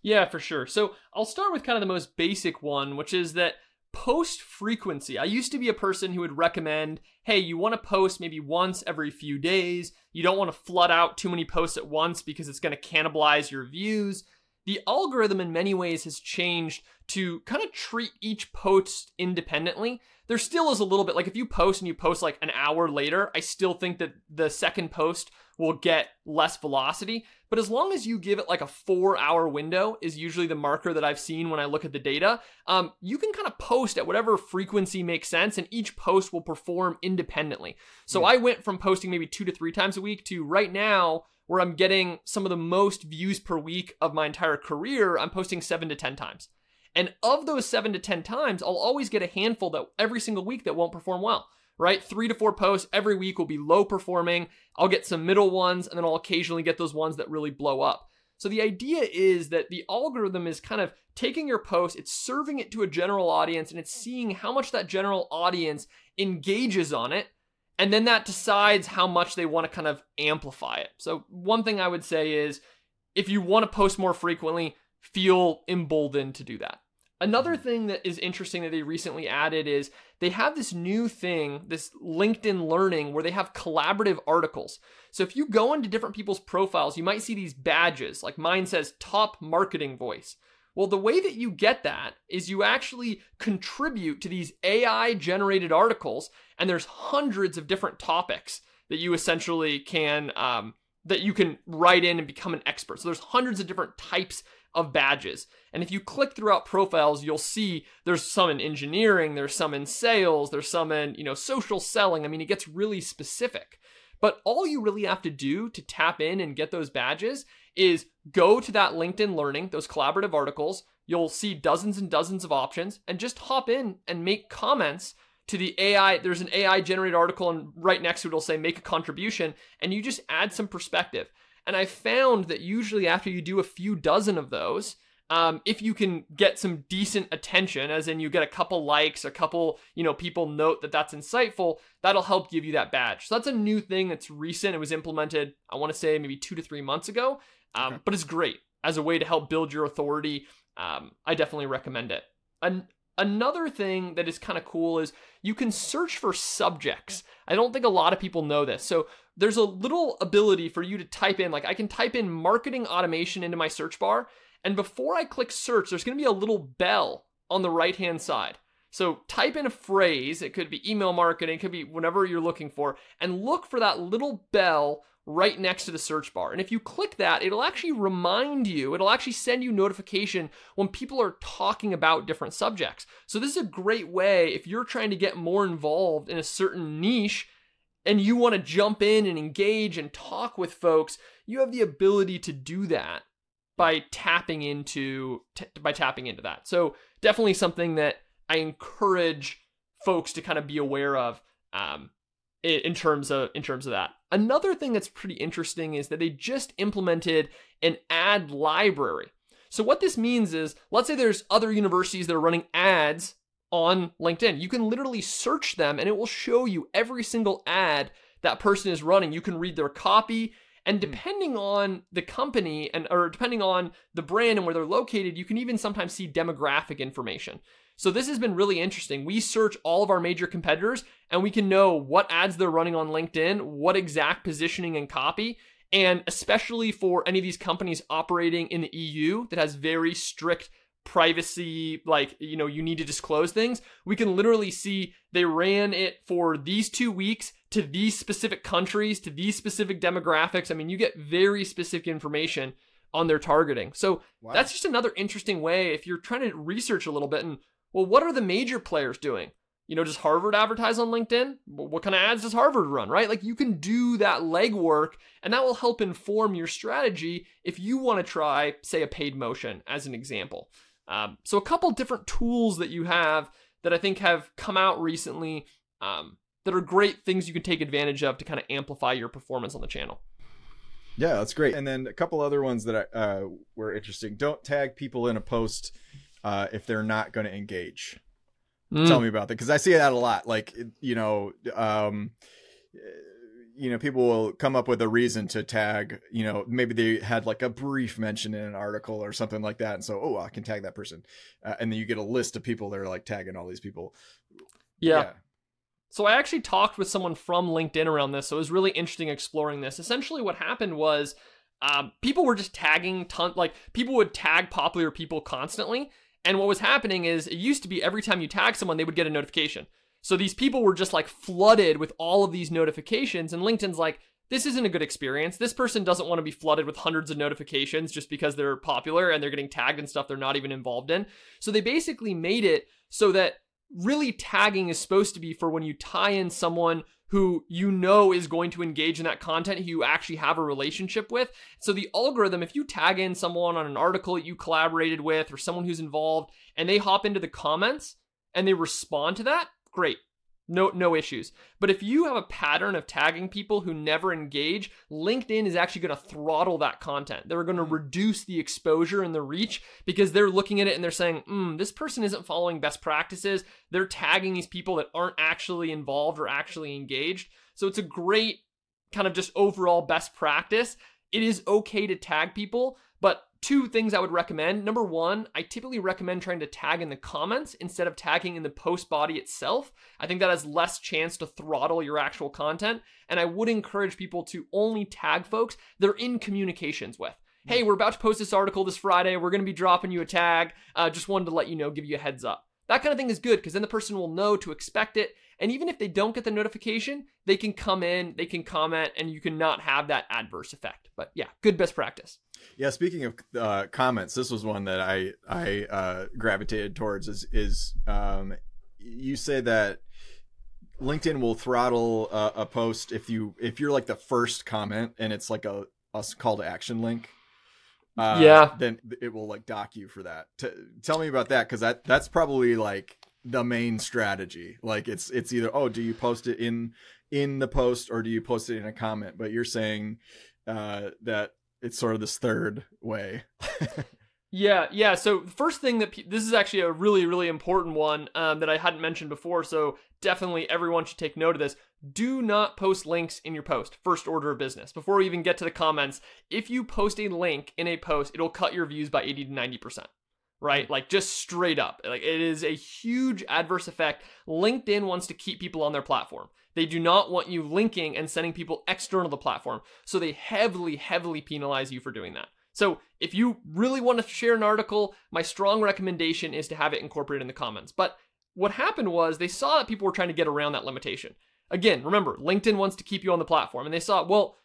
Yeah, for sure. So I'll start with kind of the most basic one, which is that post frequency. I used to be a person who would recommend, hey, you want to post maybe once every few days. You don't want to flood out too many posts at once because it's going to cannibalize your views. The algorithm in many ways has changed to kind of treat each post independently. There still is a little bit like if you post and you post like an hour later, I still think that the second post will get less velocity. But as long as you give it like a four hour window, is usually the marker that I've seen when I look at the data, um, you can kind of post at whatever frequency makes sense, and each post will perform independently. So yeah. I went from posting maybe two to three times a week to right now where I'm getting some of the most views per week of my entire career, I'm posting seven to 10 times. And of those seven to 10 times, I'll always get a handful that every single week that won't perform well right? Three to four posts every week will be low performing. I'll get some middle ones, and then I'll occasionally get those ones that really blow up. So the idea is that the algorithm is kind of taking your post, it's serving it to a general audience, and it's seeing how much that general audience engages on it. And then that decides how much they want to kind of amplify it. So, one thing I would say is if you want to post more frequently, feel emboldened to do that. Another mm-hmm. thing that is interesting that they recently added is they have this new thing, this LinkedIn Learning, where they have collaborative articles. So if you go into different people's profiles, you might see these badges, like mine says top marketing voice. Well, the way that you get that is you actually contribute to these AI generated articles, and there's hundreds of different topics that you essentially can um, that you can write in and become an expert. So there's hundreds of different types of badges. And if you click throughout profiles, you'll see there's some in engineering, there's some in sales, there's some in, you know, social selling. I mean, it gets really specific. But all you really have to do to tap in and get those badges is go to that LinkedIn Learning, those collaborative articles, you'll see dozens and dozens of options and just hop in and make comments to the AI. There's an AI generated article, and right next to it, it'll say make a contribution, and you just add some perspective. And I found that usually after you do a few dozen of those, um, if you can get some decent attention, as in you get a couple likes, a couple, you know, people note that that's insightful, that'll help give you that badge. So that's a new thing that's recent. It was implemented, I want to say maybe two to three months ago, um, okay. but it's great as a way to help build your authority. Um, I definitely recommend it. An- another thing that is kind of cool is you can search for subjects. I don't think a lot of people know this. So there's a little ability for you to type in, like I can type in marketing automation into my search bar and before I click search, there's going to be a little bell on the right hand side. So type in a phrase, it could be email marketing, it could be whatever you're looking for, and look for that little bell right next to the search bar. And if you click that, it'll actually remind you, it'll actually send you notification when people are talking about different subjects. So this is a great way if you're trying to get more involved in a certain niche and you want to jump in and engage and talk with folks, you have the ability to do that by tapping into t- by tapping into that. So definitely something that I encourage folks to kind of be aware of um, in, terms of in terms of that. Another thing that's pretty interesting is that they just implemented an ad library. So what this means is, let's say there's other universities that are running ads on LinkedIn. You can literally search them and it will show you every single ad that person is running. You can read their copy, and hmm. depending on the company and or depending on the brand and where they're located, you can even sometimes see demographic information. So this has been really interesting. We search all of our major competitors and we can know what ads they're running on LinkedIn, what exact positioning and copy, and especially for any of these companies operating in the EU that has very strict privacy like you know you need to disclose things we can literally see they ran it for these two weeks to these specific countries to these specific demographics i mean you get very specific information on their targeting so wow. that's just another interesting way if you're trying to research a little bit and well what are the major players doing you know does harvard advertise on linkedin what kind of ads does harvard run right like you can do that legwork and that will help inform your strategy if you want to try say a paid motion as an example um, so a couple different tools that you have that I think have come out recently um, that are great things you can take advantage of to kind of amplify your performance on the channel. Yeah, that's great. And then a couple other ones that uh, were interesting. Don't tag people in a post uh, if they're not going to engage. Mm. Tell me about that because I see that a lot. Like you know, um, you know people will come up with a reason to tag you know maybe they had like a brief mention in an article or something like that and so oh i can tag that person uh, and then you get a list of people that are like tagging all these people yeah. yeah. so i actually talked with someone from linkedin around this so it was really interesting exploring this essentially what happened was um, people were just tagging ton like people would tag popular people constantly and what was happening is it used to be every time you tag someone they would get a notification so these people were just like flooded with all of these notifications, and LinkedIn's like, this isn't a good experience. This person doesn't want to be flooded with hundreds of notifications just because they're popular and they're getting tagged and stuff they're not even involved in. So they basically made it so that really tagging is supposed to be for when you tie in someone who you know is going to engage in that content, who you actually have a relationship with. So the algorithm, if you tag in someone on an article that you collaborated with or someone who's involved and they hop into the comments and they respond to that, great. No, no issues. But if you have a pattern of tagging people who never engage, LinkedIn is actually going to throttle that content. They're going to mm. reduce the exposure and the reach because they're looking at it and they're saying, mm, this person isn't following best practices. They're tagging these people that aren't actually involved or actually engaged. So it's a great kind of just overall best practice. It is okay to tag people, but two things I would recommend. Number one, I typically recommend trying to tag in the comments instead of tagging in the post body itself. I think that has less chance to throttle your actual content. And I would encourage people to only tag folks they're in communications with. Hey, we're about to post this article this Friday. We're going to be dropping you a tag. Uh, just wanted to let you know, give you a heads up. That kind of thing is good because then the person will know to expect it. And even if they don't get the notification, they can come in, they can comment, and you can not have that adverse effect. But yeah, good best practice. Yeah, speaking of uh, comments, this was one that I I uh, gravitated towards. Is is um, you say that LinkedIn will throttle a, a post if you if you're like the first comment and it's like a, a call to action link. uh, Yeah. then it will like dock you for that. T- tell me about that because that that's probably like the main strategy. Like it's it's either oh, do you post it in in the post or do you post it in a comment? But you're saying uh, that it's sort of this third way. Yeah, yeah. So first thing that pe- this is actually a really, really important one um, that I hadn't mentioned before. So definitely everyone should take note of this. Do not post links in your post. First order of business. Before we even get to the comments, if you post a link in a post, it'll cut your views by 80 to 90 percent. Right, like just straight up. Like it is a huge adverse effect. LinkedIn wants to keep people on their platform. They do not want you linking and sending people external to the platform. So they heavily, heavily penalize you for doing that. So if you really want to share an article, my strong recommendation is to have it incorporated in the comments. But what happened was they saw that people were trying to get around that limitation. Again, remember, LinkedIn wants to keep you on the platform, and they saw, well,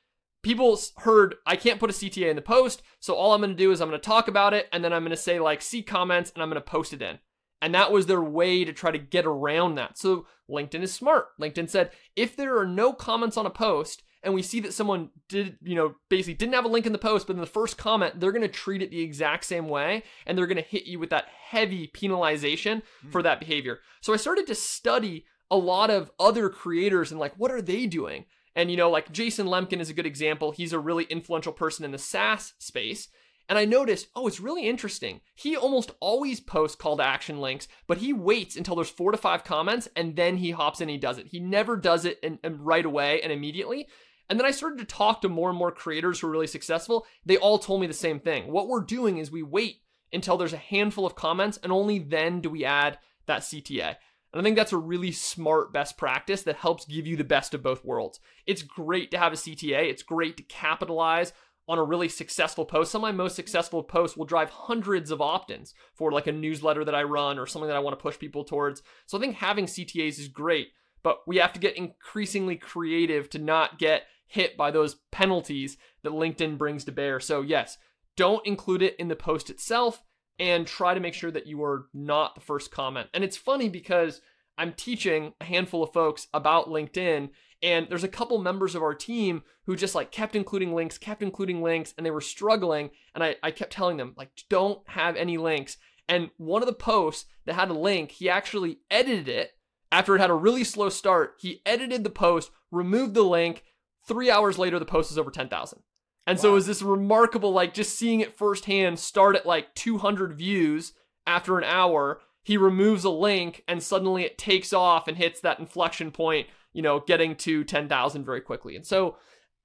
people heard I can't put a CTA in the post, so all I'm going to do is I'm going to talk about it, and then I'm going to say like see comments, and I'm going to post it in. And that was their way to try to get around that. So LinkedIn is smart. LinkedIn said if there are no comments on a post, and we see that someone did, you know, basically didn't have a link in the post, but in the first comment, they're going to treat it the exact same way and they're going to hit you with that heavy penalization hmm. for that behavior. So I started to study a lot of other creators and like, what are they doing? And, you know, like Jason Lemkin is a good example. He's a really influential person in the SaaS space. And I noticed, oh, it's really interesting. He almost always posts call to action links, but he waits until there's four to five comments and then he hops in and he does it. He never does it in right away and immediately. And then I started to talk to more and more creators who are really successful. They all told me the same thing. What we're doing is we wait until there's a handful of comments and only then do we add that CTA. And I think that's a really smart best practice that helps give you the best of both worlds. It's great to have a CTA, it's great to capitalize on a really successful post. Some of my most successful posts will drive hundreds of opt ins for like a newsletter that I run or something that I want to push people towards. So I think having CTAs is great, but we have to get increasingly creative to not get hit by those penalties that LinkedIn brings to bear. So, yes, don't include it in the post itself and try to make sure that you are not the first comment. And it's funny because I'm teaching a handful of folks about LinkedIn and there's a couple members of our team who just like kept including links, kept including links, and they were struggling. And I, I kept telling them, like, don't have any links. And one of the posts that had a link, he actually edited it after it had a really slow start. He edited the post, removed the link, Three hours later, the post is over 10,000. And wow. so it was this remarkable, like just seeing it firsthand start at like 200 views after an hour. He removes a link and suddenly it takes off and hits that inflection point, you know, getting to 10,000 very quickly. And so,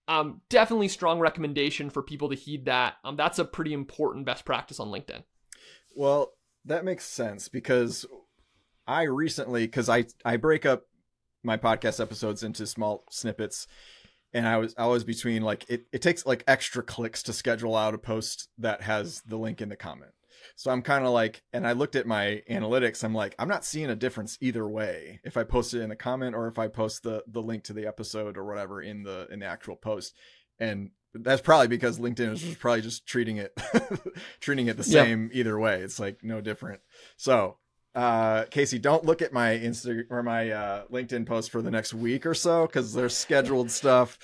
um, definitely strong recommendation for people to heed that. Um, that's a pretty important best practice on LinkedIn. Well, that makes sense because I recently, because I I break up my podcast episodes into small snippets and I was I was between like it, it takes like extra clicks to schedule out a post that has the link in the comment. So I'm kind of like, and I looked at my analytics. I'm like, I'm not seeing a difference either way if I post it in the comment or if I post the the link to the episode or whatever in the in the actual post. And that's probably because LinkedIn is probably just treating it treating it the same yep. either way. It's like no different. So uh, Casey, don't look at my Insta or my uh, LinkedIn post for the next week or so because there's scheduled stuff.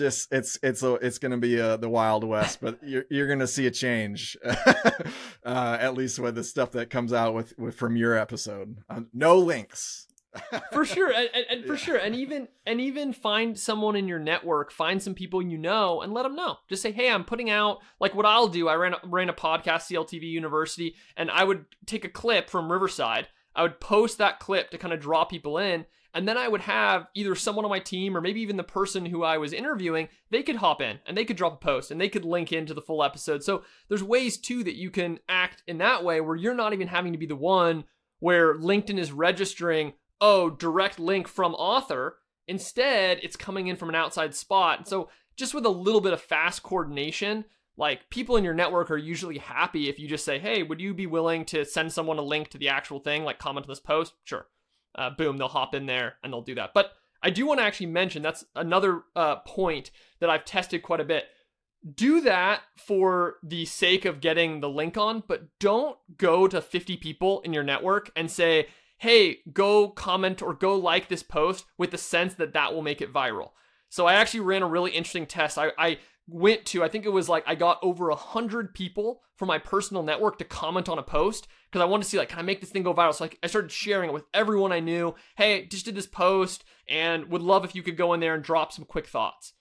Just it's it's a, it's gonna be a, the wild west, but you're you're gonna see a change, uh, at least with the stuff that comes out with, with from your episode. Uh, no links, for sure and, and, for yeah. sure and even and even find someone in your network find some people you know and let them know just say hey i'm putting out like what i'll do i ran a, ran a podcast cltv university and i would take a clip from riverside i would post that clip to kind of draw people in and then i would have either someone on my team or maybe even the person who i was interviewing they could hop in and they could drop a post and they could link into the full episode so there's ways too that you can act in that way where you're not even having to be the one where linkedin is registering oh, direct link from author. Instead, it's coming in from an outside spot. So, just with a little bit of fast coordination, like people in your network are usually happy if you just say, hey, would you be willing to send someone a link to the actual thing, like comment on this post? Sure. Uh, boom, they'll hop in there and they'll do that. But I do want to actually mention that's another uh, point that I've tested quite a bit. Do that for the sake of getting the link on, but don't go to 50 people in your network and say, hey, go comment or go like this post with the sense that that will make it viral. So I actually ran a really interesting test. I, I went to, I think it was like I got over a hundred people from my personal network to comment on a post because I wanted to see like, can I make this thing go viral? So like, I started sharing it with everyone I knew. Hey, just did this post and would love if you could go in there and drop some quick thoughts.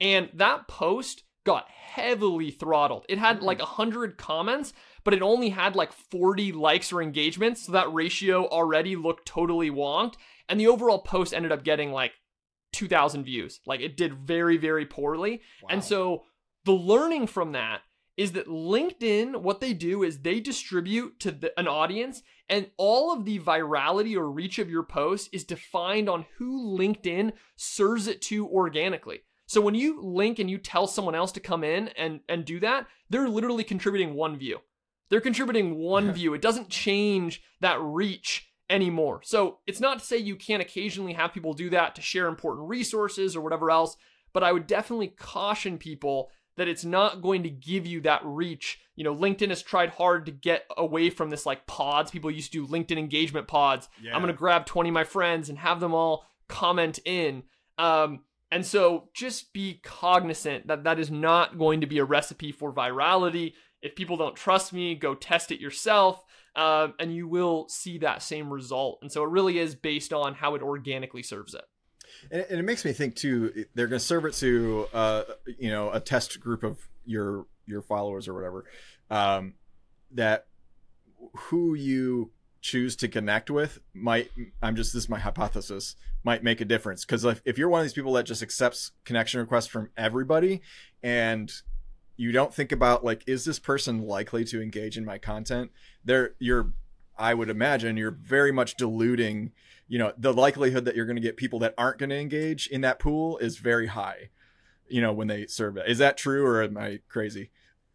And that post got heavily throttled. It had like mm-hmm. a hundred comments, but it only had like 40 likes or engagements. So that ratio already looked totally wonked. And the overall post ended up getting like 2,000 views. Like it did very, very poorly. Wow. And so the learning from that is that LinkedIn, what they do is they distribute to the, an audience, and all of the virality or reach of your post is defined on who LinkedIn serves it to organically. So when you link and you tell someone else to come in and, and do that, they're literally contributing one view. They're contributing one view. It doesn't change that reach anymore. So it's not to say you can't occasionally have people do that to share important resources or whatever else, but I would definitely caution people that it's not going to give you that reach. You know, LinkedIn has tried hard to get away from this like pods. People used to do LinkedIn engagement pods. Yeah. I'm going to grab 20 of my friends and have them all comment in. Um, and so just be cognizant that that is not going to be a recipe for virality. If people don't trust me, go test it yourself. Uh, and you will see that same result. And so it really is based on how it organically serves it. And, and it makes me think too. They're going to serve it to uh, you know a test group of your your followers or whatever. Um, that who you choose to connect with might i'm just this is my hypothesis might make a difference because if, if you're one of these people that just accepts connection requests from everybody and you don't think about like is this person likely to engage in my content? There you're i would imagine you're very much diluting you know the likelihood that you're going to get people that aren't going to engage in that pool is very high you know when they serve is that true or am i crazy?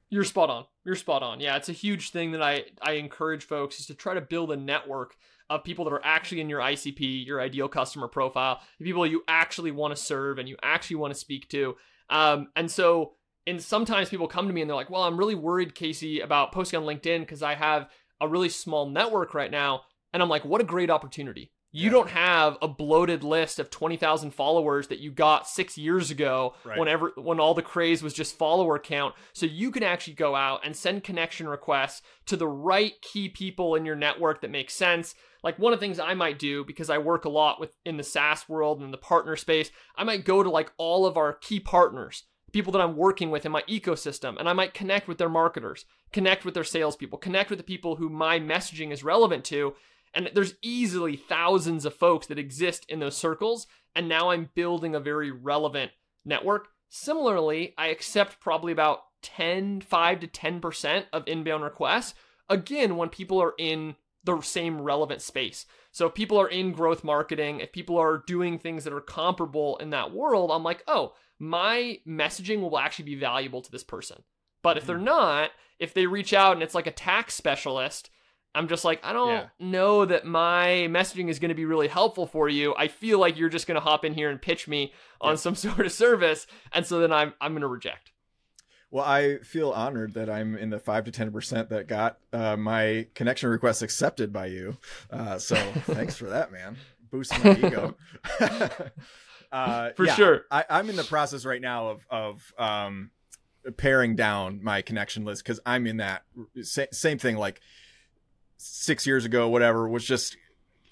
You're spot on. You're spot on. Yeah it's a huge thing that i i encourage folks is to try to build a network of people that are actually in your icp your ideal customer profile the people you actually want to serve and you actually want to speak to. Um, and so and sometimes people come to me and they're like, well, I'm really worried, Casey, about posting on LinkedIn because I have a really small network right now. And I'm like, what a great opportunity. You yeah. don't have a bloated list of 20,000 followers that you got six years ago right. whenever when all the craze was just follower count. So you can actually go out and send connection requests to the right key people in your network that make sense. Like one of the things I might do because I work a lot with in the SaaS world and the partner space, I might go to like all of our key partners people that I'm working with in my ecosystem, and I might connect with their marketers, connect with their salespeople, connect with the people who my messaging is relevant to. And there's easily thousands of folks that exist in those circles. And now I'm building a very relevant network. Similarly, I accept probably about 10, 5 to 10% of inbound requests. Again, when people are in the same relevant space. So if people are in growth marketing, if people are doing things that are comparable in that world, I'm like, oh, my messaging will actually be valuable to this person. But if they're mm-hmm. not, if they reach out and it's like a tax specialist, I'm just like, I don't yeah. know that my messaging is going to be really helpful for you. I feel like you're just going to hop in here and pitch me on yeah. some sort of service, and so then I'm I'm going to reject. Well, I feel honored that I'm in the five to ten percent that got uh, my connection request accepted by you. Uh, so thanks for that, man. Boost my ego. Uh, For yeah, sure. I, am in the process right now of of um, paring down my connection list because I'm in that sa- same thing. Like six years ago, whatever was just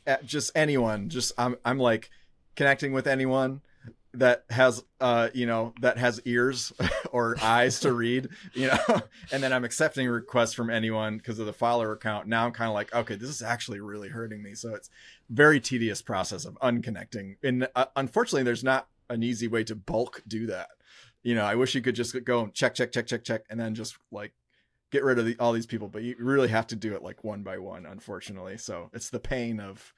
eh, just anyone. Just I'm I'm like connecting with anyone that has uh you know that has ears or eyes to read you know and then i'm accepting requests from anyone because of the follower account now i'm kind of like okay this is actually really hurting me. So it's very tedious process of unconnecting. And uh, unfortunately there's not an easy way to bulk do that. You know i wish you could just go and check check check check check and then just like get rid of the, all these people but you really have to do it like one by one unfortunately. So it's the pain of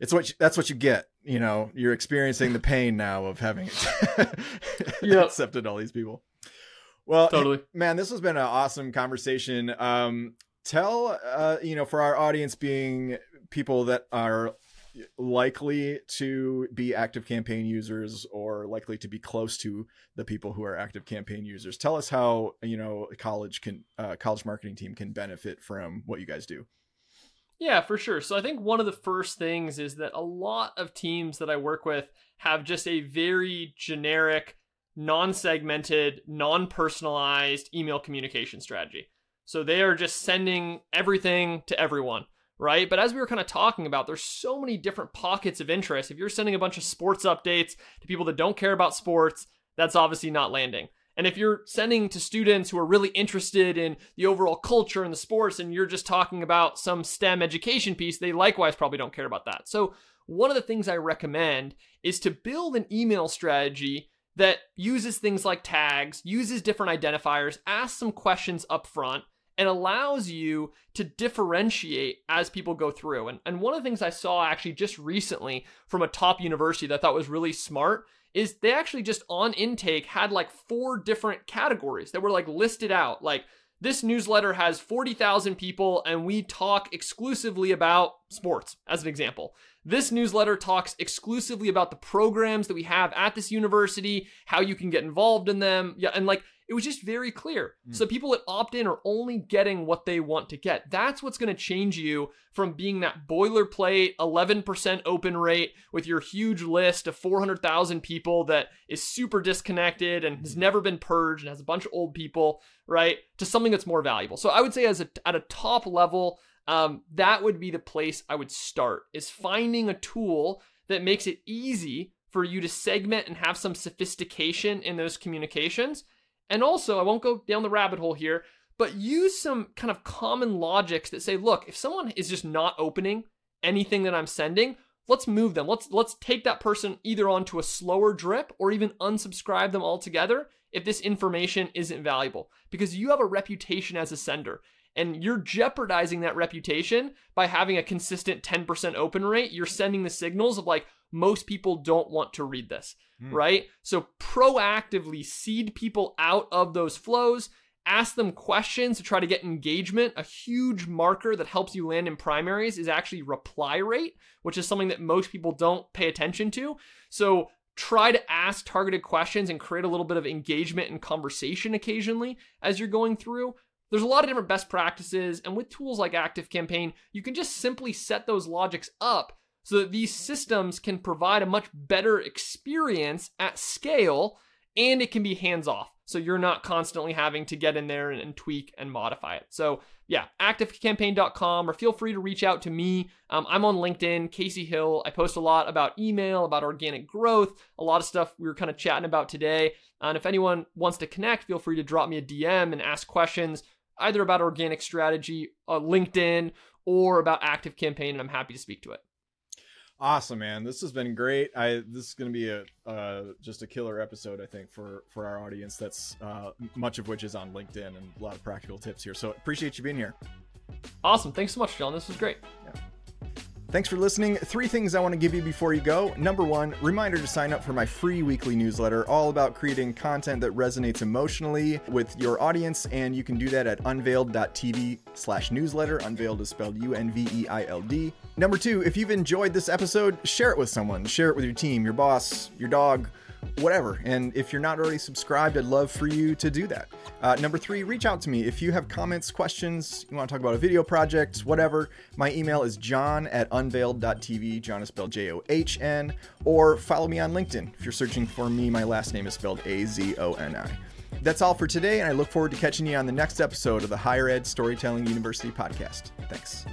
it's what you, that's what you get. You know, you're experiencing the pain now of having yep. accepted all these people. Well, totally, man. This has been an awesome conversation. Um, tell uh, you know, for our audience being people that are likely to be ActiveCampaign users or likely to be close to the people who are ActiveCampaign users tell us how you know a college can uh, college marketing team can benefit from what you guys do yeah, for sure. So I think one of the first things is that a lot of teams that I work with have just a very generic non segmented, non personalized email communication strategy. So they are just sending everything to everyone, right? But as we were kind of talking about, there's so many different pockets of interest. If you're sending a bunch of sports updates to people that don't care about sports, that's obviously not landing. And if you're sending to students who are really interested in the overall culture and the sports, and you're just talking about some STEM education piece, they likewise probably don't care about that. So, one of the things I recommend is to build an email strategy that uses things like tags, uses different identifiers, asks some questions up front, and allows you to differentiate as people go through. And, and one of the things I saw actually just recently from a top university that I thought was really smart is they actually just on intake had like four different categories that were like listed out. Like this newsletter has 40,000 people and we talk exclusively about sports, as an example. This newsletter talks exclusively about the programs that we have at this university, how you can get involved in them. Yeah, and like it was just very clear. Mm. So people that opt in are only getting what they want to get. That's what's going to change you from being that boilerplate 11% open rate with your huge list of 400,000 people that is super disconnected and has hmm. never been purged and has a bunch of old people, right? To something that's more valuable. So I would say as a, at a top level, um, that would be the place I would start is finding a tool that makes it easy for you to segment and have some sophistication in those communications and also, I won't go down the rabbit hole here, but use some kind of common logics that say, look, if someone is just not opening anything that I'm sending, let's move them. Let's let's take that person either onto a slower drip or even unsubscribe them altogether if this information isn't valuable because you have a reputation as a sender and you're jeopardizing that reputation by having a consistent 10% open rate. You're sending the signals of like most people don't want to read this mm. right? So proactively seed people out of those flows, ask them questions to try to get engagement. A huge marker that helps you land in primaries is actually reply rate, which is something that most people don't pay attention to. So try to ask targeted questions and create a little bit of engagement and conversation occasionally as you're going through. There's a lot of different best practices, and with tools like ActiveCampaign, you can just simply set those logics up so that these systems can provide a much better experience at scale and it can be hands off. So you're not constantly having to get in there and, and, tweak and modify it. So yeah, activecampaign.com or feel free to reach out to me. Um, I'm on LinkedIn, Casey Hill. I post a lot about email, about organic growth, a lot of stuff we were kind of chatting about today. And if anyone wants to connect, feel free to drop me a DM and ask questions either about organic strategy, uh, LinkedIn, or about ActiveCampaign, and I'm happy to speak to it. Awesome, man. This has been great. I this is going to be a uh, just a killer episode, I think, for for our audience. That's uh, much of which is on LinkedIn and a lot of practical tips here. So appreciate you being here. Awesome. Thanks so much, John. This was great. Yeah. Thanks for listening. Three things I want to give you before you go. Number one, reminder to sign up for my free weekly newsletter, all about creating content that resonates emotionally with your audience. And you can do that at unveild.tv slash newsletter. Unveild is spelled U N V E I L D. Number two, if you've enjoyed this episode, share it with someone. Share it with your team, your boss, your dog whatever. And if you're not already subscribed, I'd love for you to do that. Uh, number three, reach out to me. If you have comments, questions, you want to talk about a video project, whatever, my email is john at unveild.tv. John is spelled J O H N. Or follow me on LinkedIn. If you're searching for me, my last name is spelled A Z O N I. That's all for today, and I look forward to catching you on the next episode of the Higher Ed Storytelling University podcast. Thanks.